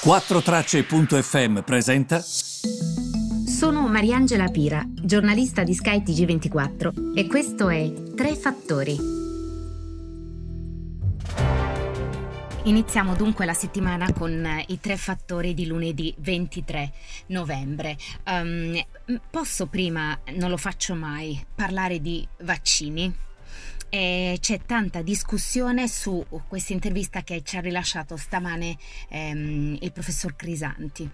4Tracce.fm presenta. Sono Mariangela Pira, giornalista di Sky TG24 e questo è Tre Fattori. Iniziamo dunque la settimana con i tre fattori di lunedì 23 novembre. Um, posso prima, non lo faccio mai, parlare di vaccini? E c'è tanta discussione su questa intervista che ci ha rilasciato stamane ehm, il professor Crisanti.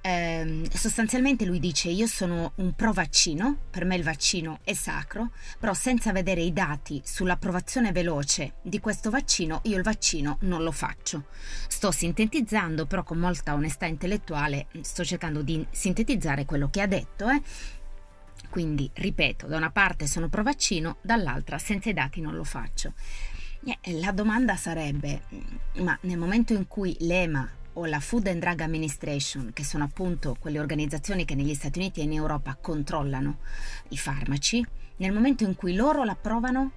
Eh, sostanzialmente lui dice io sono un pro vaccino, per me il vaccino è sacro, però senza vedere i dati sull'approvazione veloce di questo vaccino io il vaccino non lo faccio. Sto sintetizzando però con molta onestà intellettuale, sto cercando di sintetizzare quello che ha detto. Eh? Quindi, ripeto, da una parte sono pro vaccino, dall'altra senza i dati non lo faccio. Eh, la domanda sarebbe, mm, ma nel momento in cui l'EMA o la Food and Drug Administration, che sono appunto quelle organizzazioni che negli Stati Uniti e in Europa controllano i farmaci, nel momento in cui loro l'approvano,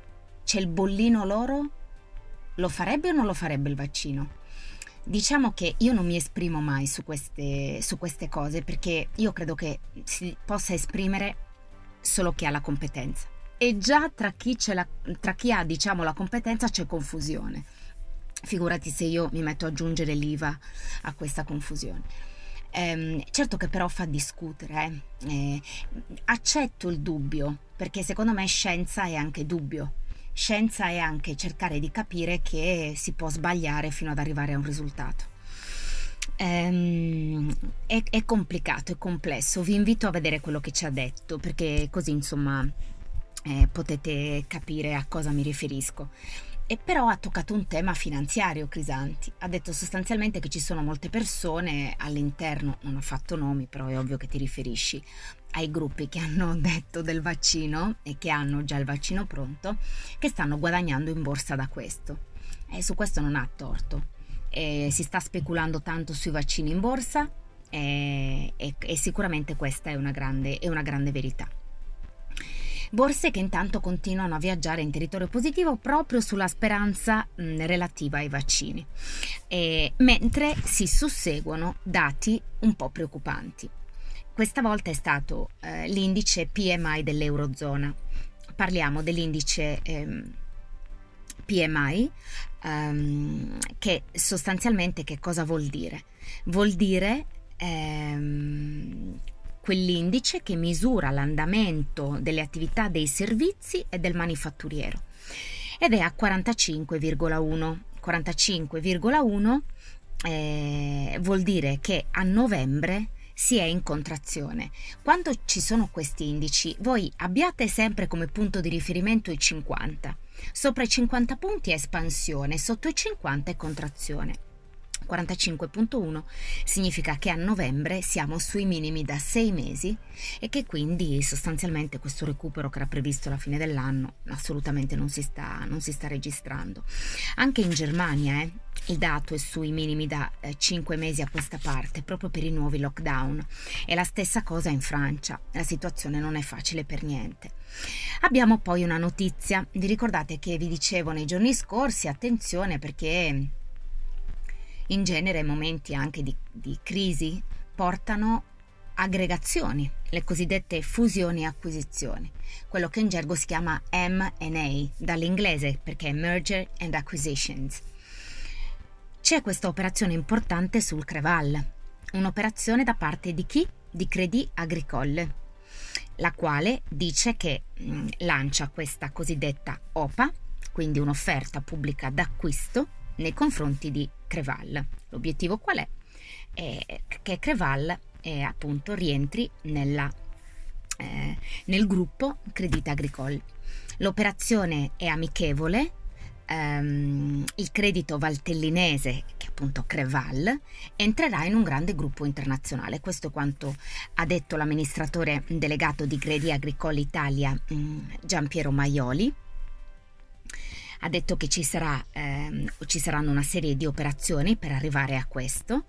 c'è il bollino loro, lo farebbe o non lo farebbe il vaccino? Diciamo che io non mi esprimo mai su queste, su queste cose perché io credo che si possa esprimere solo chi ha la competenza. E già tra chi, la, tra chi ha diciamo, la competenza c'è confusione. Figurati se io mi metto ad aggiungere l'IVA a questa confusione. Eh, certo che però fa discutere, eh. Eh, accetto il dubbio, perché secondo me scienza è anche dubbio. Scienza è anche cercare di capire che si può sbagliare fino ad arrivare a un risultato. Ehm, è, è, complicato, è complesso. Vi invito a vedere quello che ci ha detto, perché così insomma eh, potete capire a cosa mi riferisco. E però ha toccato un tema finanziario Crisanti. Ha detto sostanzialmente che ci sono molte persone all'interno, non ha fatto nomi, però è ovvio che ti riferisci ai gruppi che hanno detto del vaccino e che hanno già il vaccino pronto, che stanno guadagnando in borsa da questo. E su questo non ha torto eh, si sta speculando tanto sui vaccini in borsa eh, e, e, sicuramente questa è una, grande, è una grande verità. Borse che intanto continuano a viaggiare in territorio positivo proprio sulla speranza mh, relativa ai vaccini, eh, mentre si susseguono dati un po' preoccupanti. Questa volta è stato eh, l'indice PMI dell'Eurozona. Parliamo dell'indice ehm, PMI, um, ehm, che sostanzialmente che cosa vuol dire? Vuol dire um, quell'indice che misura l'andamento delle attività dei servizi e del manifatturiero ed è a 45,1. 45,1 eh, vuol dire che a novembre si è in contrazione. Quando ci sono questi indici, voi abbiate sempre come punto di riferimento i 50. Sopra i 50 punti è espansione, sotto i 50 è contrazione. 45.1 significa che a novembre siamo sui minimi da sei mesi e che quindi sostanzialmente questo recupero che era previsto alla fine dell'anno assolutamente non si sta, non si sta registrando. Anche in Germania eh, il dato è sui minimi da eh, 5 mesi a questa parte, proprio per i nuovi lockdown. E la stessa cosa in Francia. La situazione non è facile per niente. Abbiamo poi una notizia. Vi ricordate che vi dicevo nei giorni scorsi, attenzione perché in genere momenti anche di, di crisi portano aggregazioni, le cosiddette fusioni e acquisizioni, quello che in gergo si chiama M&A, dall'inglese perché è Merger and Acquisitions. C'è questa operazione importante sul Creval, un'operazione da parte di chi? Di Crédit Agricole, la quale dice che mm, lancia questa cosiddetta OPA, quindi un'offerta pubblica d'acquisto nei confronti di Creval. L'obiettivo qual è? è che Creval eh, appunto rientri nella, eh, nel gruppo Credit Agricole. L'operazione è amichevole, ehm, il credito valtellinese, che è appunto Creval, entrerà in un grande gruppo internazionale. Questo è quanto ha detto l'amministratore delegato di Credit Agricole Italia, mm, Giampiero Maioli ha detto che ci, sarà, ehm, ci saranno una serie di operazioni per arrivare a questo,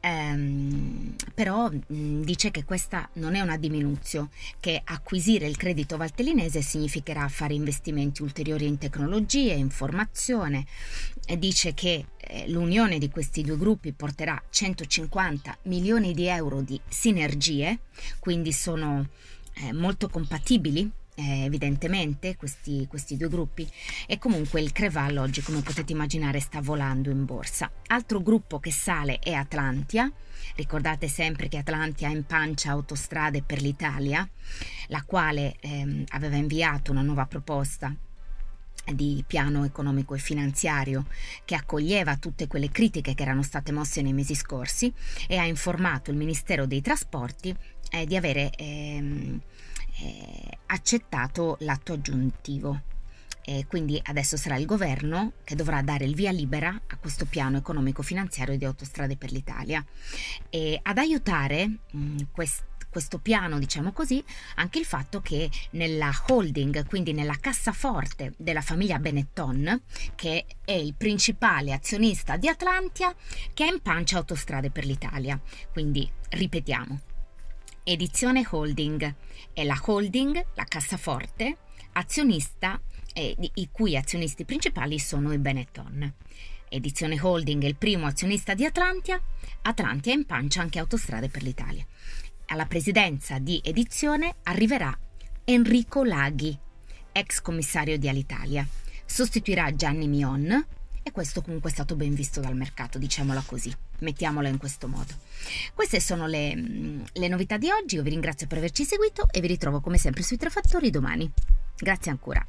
ehm, però mh, dice che questa non è una diminuzione, che acquisire il credito valtellinese significherà fare investimenti ulteriori in tecnologie, informazione, e dice che eh, l'unione di questi due gruppi porterà 150 milioni di euro di sinergie, quindi sono eh, molto compatibili eh, evidentemente questi, questi, due gruppi e comunque il Creval oggi come potete immaginare sta volando in borsa. Altro gruppo che sale è Atlantia, ricordate sempre che Atlantia ha in pancia autostrade per l'Italia, la quale ehm, aveva inviato una nuova proposta di piano economico e finanziario che accoglieva tutte quelle critiche che erano state mosse nei mesi scorsi e ha informato il Ministero dei Trasporti eh, di avere ehm, eh, accettato l'atto aggiuntivo. E quindi adesso sarà il governo che dovrà dare il via libera a questo piano economico-finanziario di Autostrade per l'Italia. E ad aiutare mh, quest, questo piano, diciamo così, anche il fatto che nella holding, quindi nella cassaforte della famiglia Benetton, che è il principale azionista di Atlantia, che ha in pancia Autostrade per l'Italia. Quindi ripetiamo, Edizione Holding è la holding, la cassaforte, azionista eh, i cui azionisti principali sono i Benetton. Edizione Holding è il primo azionista di Atlantia, Atlantia in pancia anche Autostrade per l'Italia. Alla presidenza di Edizione arriverà Enrico Laghi, ex commissario di Alitalia. Sostituirà Gianni Mion, e questo comunque è stato ben visto dal mercato, diciamola così, mettiamola in questo modo. Queste sono le, le novità di oggi, io vi ringrazio per averci seguito e vi ritrovo come sempre sui tre fattori domani. Grazie ancora.